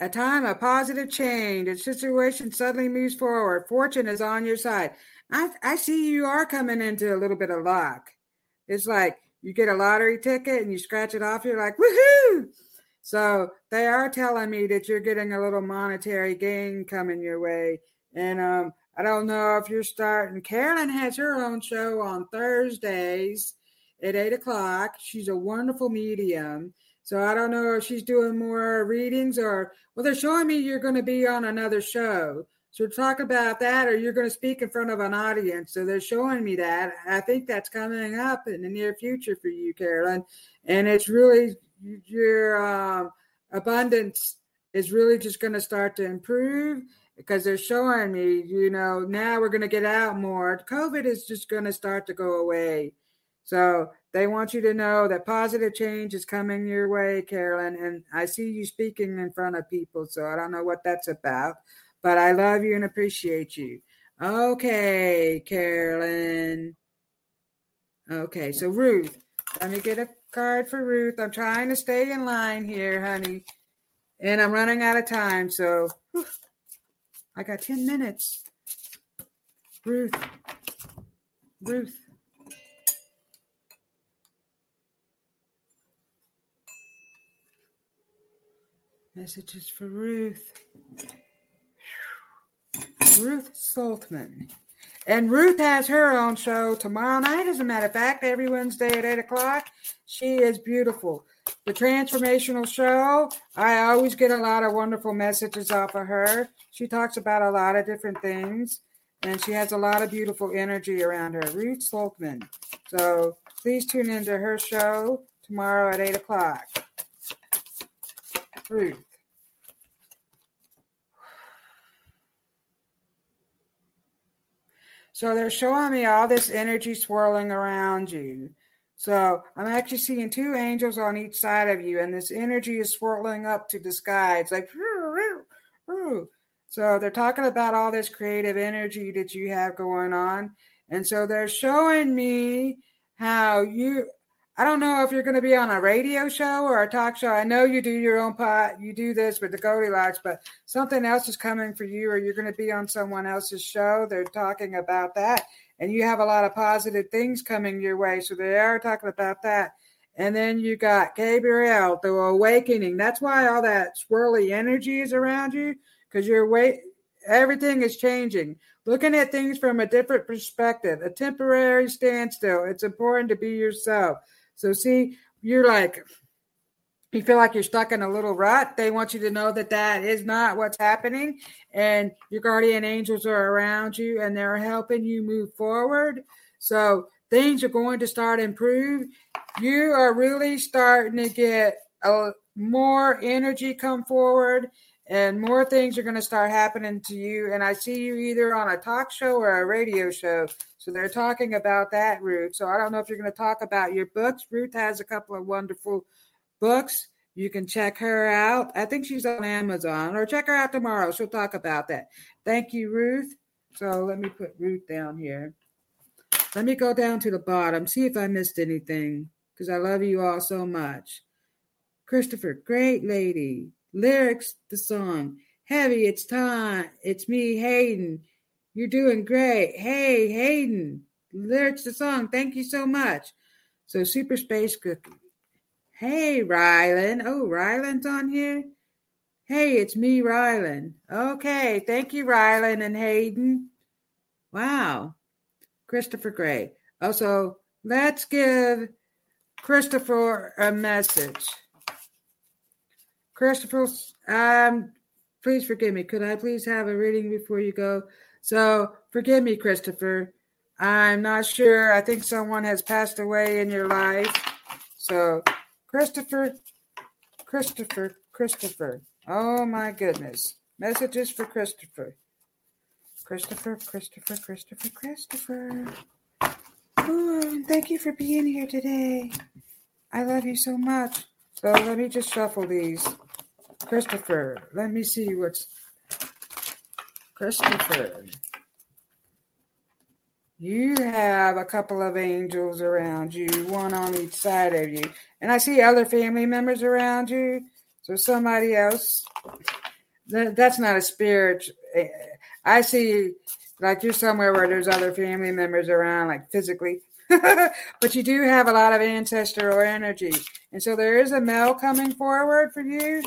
A: A time of positive change. A situation suddenly moves forward. Fortune is on your side. I, I see you are coming into a little bit of luck. It's like you get a lottery ticket and you scratch it off, you're like, woohoo! So they are telling me that you're getting a little monetary gain coming your way. And um, I don't know if you're starting. Carolyn has her own show on Thursdays at eight o'clock. She's a wonderful medium. So I don't know if she's doing more readings or, well, they're showing me you're going to be on another show. So talk about that, or you're going to speak in front of an audience. So they're showing me that. I think that's coming up in the near future for you, Carolyn. And it's really your um, abundance is really just going to start to improve because they're showing me, you know, now we're going to get out more. COVID is just going to start to go away. So they want you to know that positive change is coming your way, Carolyn. And I see you speaking in front of people. So I don't know what that's about but I love you and appreciate you. Okay, Carolyn. Okay, so Ruth, let me get a card for Ruth. I'm trying to stay in line here, honey, and I'm running out of time. So whew, I got 10 minutes. Ruth, Ruth. Messages for Ruth. Ruth Saltman. And Ruth has her own show tomorrow night, as a matter of fact, every Wednesday at 8 o'clock. She is beautiful. The transformational show, I always get a lot of wonderful messages off of her. She talks about a lot of different things, and she has a lot of beautiful energy around her. Ruth Saltman. So please tune into her show tomorrow at 8 o'clock. Ruth. So they're showing me all this energy swirling around you. So I'm actually seeing two angels on each side of you, and this energy is swirling up to the sky. It's like, so they're talking about all this creative energy that you have going on. And so they're showing me how you I don't know if you're going to be on a radio show or a talk show. I know you do your own pot, you do this with the Goldilocks, but something else is coming for you, or you're going to be on someone else's show. They're talking about that, and you have a lot of positive things coming your way. So they are talking about that. And then you got Gabriel, the awakening. That's why all that swirly energy is around you, because you're wait. Everything is changing. Looking at things from a different perspective, a temporary standstill. It's important to be yourself so, see, you're like, you feel like you're stuck in a little rut. They want you to know that that is not what's happening, and your guardian angels are around you and they're helping you move forward. So, things are going to start improve. You are really starting to get a, more energy come forward and more things are going to start happening to you. And I see you either on a talk show or a radio show. So they're talking about that, Ruth. So I don't know if you're going to talk about your books. Ruth has a couple of wonderful books. You can check her out. I think she's on Amazon or check her out tomorrow. She'll talk about that. Thank you, Ruth. So let me put Ruth down here. Let me go down to the bottom, see if I missed anything because I love you all so much. Christopher, great lady. Lyrics, the song. Heavy, it's time. It's me, Hayden. You're doing great. Hey, Hayden. Lyrics, the song. Thank you so much. So, Super Space Cookie. Hey, Rylan. Oh, Rylan's on here. Hey, it's me, Rylan. Okay, thank you, Rylan and Hayden. Wow. Christopher Gray. Also, let's give Christopher a message. Christopher, um, please forgive me. Could I please have a reading before you go? So forgive me, Christopher. I'm not sure. I think someone has passed away in your life. So, Christopher, Christopher, Christopher. Oh my goodness. Messages for Christopher. Christopher, Christopher, Christopher, Christopher. Oh, thank you for being here today. I love you so much. So let me just shuffle these. Christopher, let me see what's Christopher. You have a couple of angels around you, one on each side of you. And I see other family members around you. So somebody else. That's not a spirit. Eh, I see like you're somewhere where there's other family members around, like physically. [LAUGHS] but you do have a lot of ancestral energy. And so there is a male coming forward for you.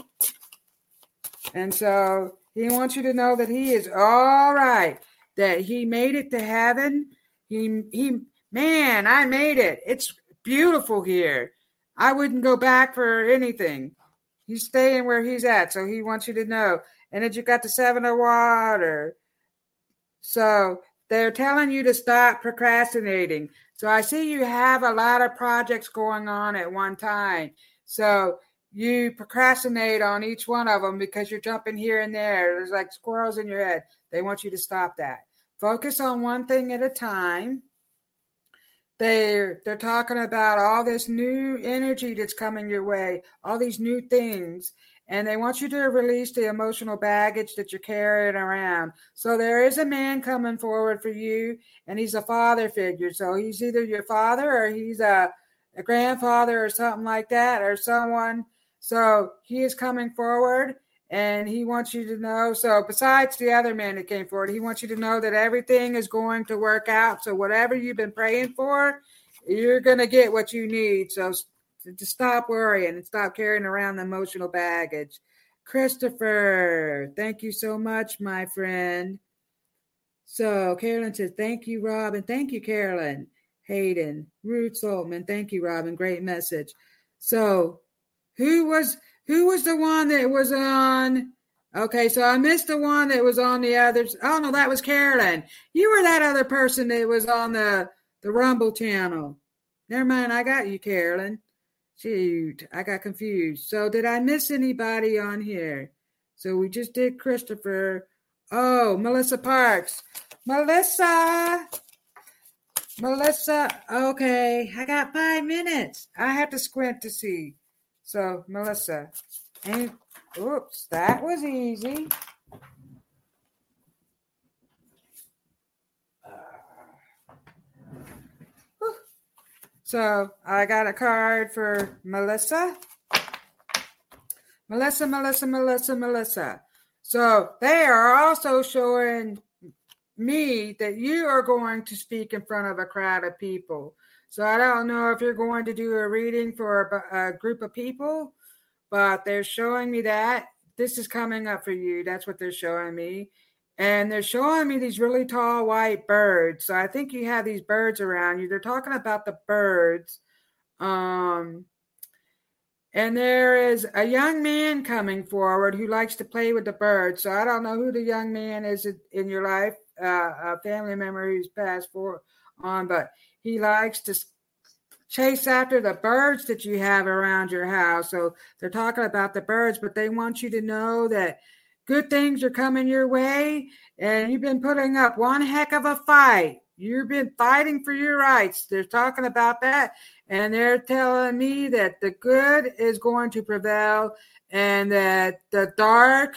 A: And so he wants you to know that he is all right, that he made it to heaven. He he man, I made it. It's beautiful here. I wouldn't go back for anything. He's staying where he's at, so he wants you to know. And you got the seven of water. So they're telling you to stop procrastinating. So I see you have a lot of projects going on at one time. So you procrastinate on each one of them because you're jumping here and there. There's like squirrels in your head. They want you to stop that. Focus on one thing at a time. They're they're talking about all this new energy that's coming your way, all these new things, and they want you to release the emotional baggage that you're carrying around. So there is a man coming forward for you, and he's a father figure. So he's either your father or he's a, a grandfather or something like that, or someone. So he is coming forward and he wants you to know. So, besides the other man that came forward, he wants you to know that everything is going to work out. So, whatever you've been praying for, you're going to get what you need. So, just stop worrying and stop carrying around the emotional baggage. Christopher, thank you so much, my friend. So, Carolyn says, Thank you, Robin. Thank you, Carolyn. Hayden, Ruth Saltman, thank you, Robin. Great message. So, who was who was the one that was on? Okay, so I missed the one that was on the others. Oh no, that was Carolyn. You were that other person that was on the the Rumble channel. Never mind, I got you, Carolyn. Shoot, I got confused. So did I miss anybody on here? So we just did Christopher. Oh, Melissa Parks. Melissa. Melissa. Okay, I got five minutes. I have to squint to see. So, Melissa, and oops, that was easy. So I got a card for Melissa. Melissa, Melissa, Melissa, Melissa. So they are also showing me that you are going to speak in front of a crowd of people. So I don't know if you're going to do a reading for a, a group of people, but they're showing me that this is coming up for you. That's what they're showing me. And they're showing me these really tall white birds. So I think you have these birds around you. They're talking about the birds. Um, and there is a young man coming forward who likes to play with the birds. So I don't know who the young man is in your life, uh, a family member who's passed for on, but he likes to chase after the birds that you have around your house. So they're talking about the birds, but they want you to know that good things are coming your way and you've been putting up one heck of a fight. You've been fighting for your rights. They're talking about that. And they're telling me that the good is going to prevail and that the dark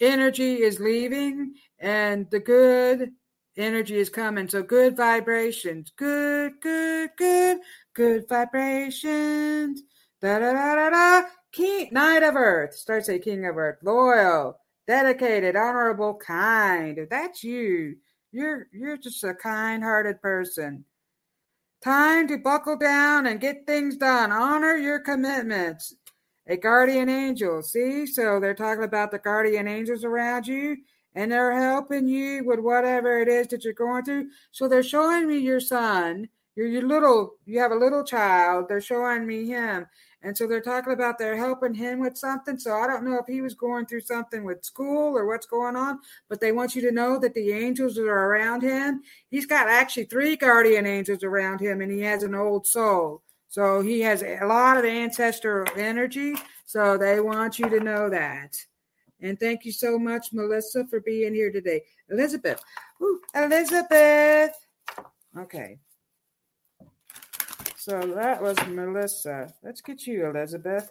A: energy is leaving and the good energy is coming. So good vibrations. Good, good, good, good vibrations. Da da da da da. King, Knight of Earth. Start say King of Earth. Loyal, dedicated, honorable, kind. If that's you, you're you're just a kind-hearted person. Time to buckle down and get things done. Honor your commitments. A guardian angel. See, so they're talking about the guardian angels around you and they're helping you with whatever it is that you're going through. So they're showing me your son. You're your little, you have a little child. They're showing me him. And so they're talking about they're helping him with something. So I don't know if he was going through something with school or what's going on, but they want you to know that the angels are around him. He's got actually three guardian angels around him, and he has an old soul. So he has a lot of ancestral energy. So they want you to know that. And thank you so much, Melissa, for being here today. Elizabeth. Ooh, Elizabeth. Okay. So that was Melissa. Let's get you, Elizabeth.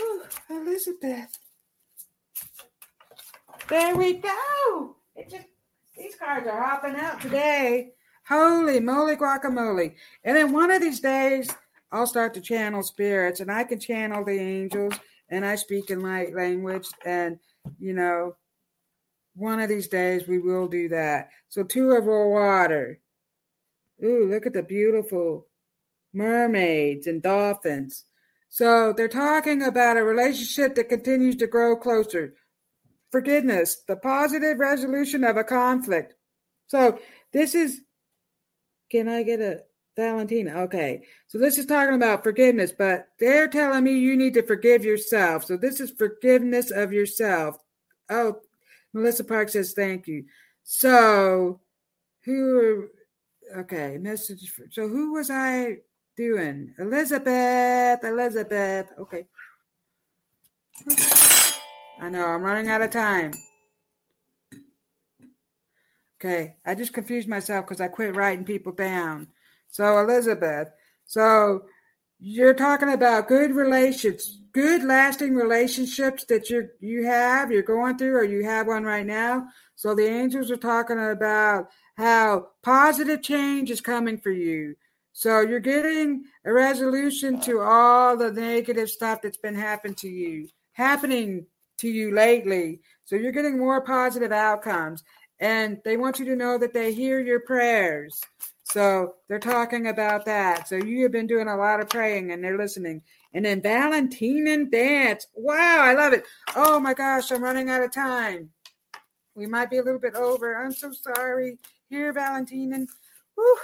A: Ooh, Elizabeth. There we go. It Just, these cards are hopping out today. Holy moly guacamole. And then one of these days, I'll start to channel spirits and I can channel the angels and I speak in light language, and you know, one of these days we will do that. So two of our water. Ooh, look at the beautiful mermaids and dolphins. So they're talking about a relationship that continues to grow closer. Forgiveness, the positive resolution of a conflict. So this is, can I get a Valentina? Okay. So this is talking about forgiveness, but they're telling me you need to forgive yourself. So this is forgiveness of yourself. Oh, Melissa Park says thank you. So who, okay, message. For, so who was I doing? Elizabeth, Elizabeth. Okay. I know I'm running out of time. Okay, I just confused myself because I quit writing people down. So Elizabeth, so you're talking about good relations, good lasting relationships that you you have, you're going through, or you have one right now. So the angels are talking about how positive change is coming for you. So you're getting a resolution to all the negative stuff that's been happening to you, happening to you lately. So you're getting more positive outcomes. And they want you to know that they hear your prayers. So they're talking about that. So you have been doing a lot of praying and they're listening. And then Valentine and dance. Wow, I love it. Oh my gosh, I'm running out of time. We might be a little bit over. I'm so sorry. Here, Valentina. Whew.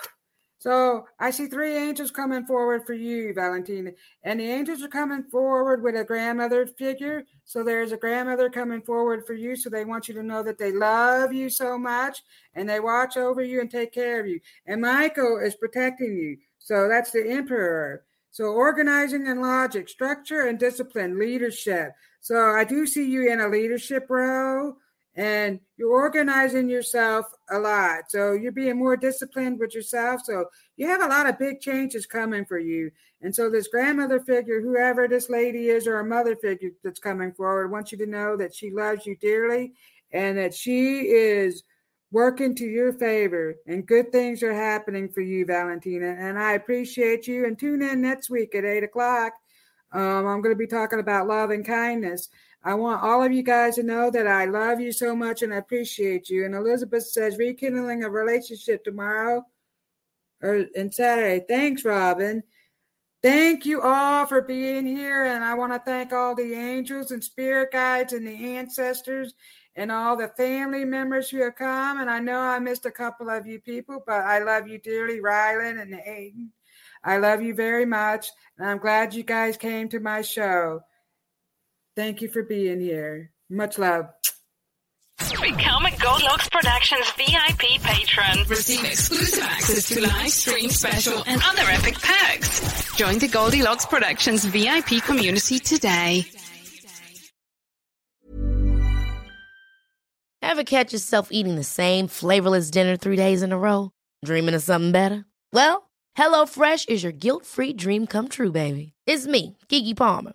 A: So I see three angels coming forward for you, Valentina. And the angels are coming forward with a grandmother figure. So there's a grandmother coming forward for you. So they want you to know that they love you so much and they watch over you and take care of you. And Michael is protecting you. So that's the emperor. So organizing and logic, structure and discipline, leadership. So I do see you in a leadership role and you're organizing yourself a lot. So you're being more disciplined with yourself. So you have a lot of big changes coming for you. And so this grandmother figure, whoever this lady is, or a mother figure that's coming forward, wants you to know that she loves you dearly and that she is working to your favor and good things are happening for you, Valentina. And I appreciate you. And tune in next week at eight o'clock. Um, I'm going to be talking about love and kindness. I want all of you guys to know that I love you so much and I appreciate you. And Elizabeth says, rekindling a relationship tomorrow or and Saturday. Thanks, Robin. Thank you all for being here. And I want to thank all the angels and spirit guides and the ancestors and all the family members who have come. And I know I missed a couple of you people, but I love you dearly, Rylan and Aiden. I love you very much. And I'm glad you guys came to my show. Thank you for being here. Much love.
B: Become a Goldilocks Productions VIP patron.
C: Receive exclusive access to live stream special and other epic perks. Join the Goldilocks Productions VIP community today.
D: Ever catch yourself eating the same flavorless dinner three days in a row? Dreaming of something better? Well, HelloFresh is your guilt-free dream come true, baby. It's me, Keke Palmer.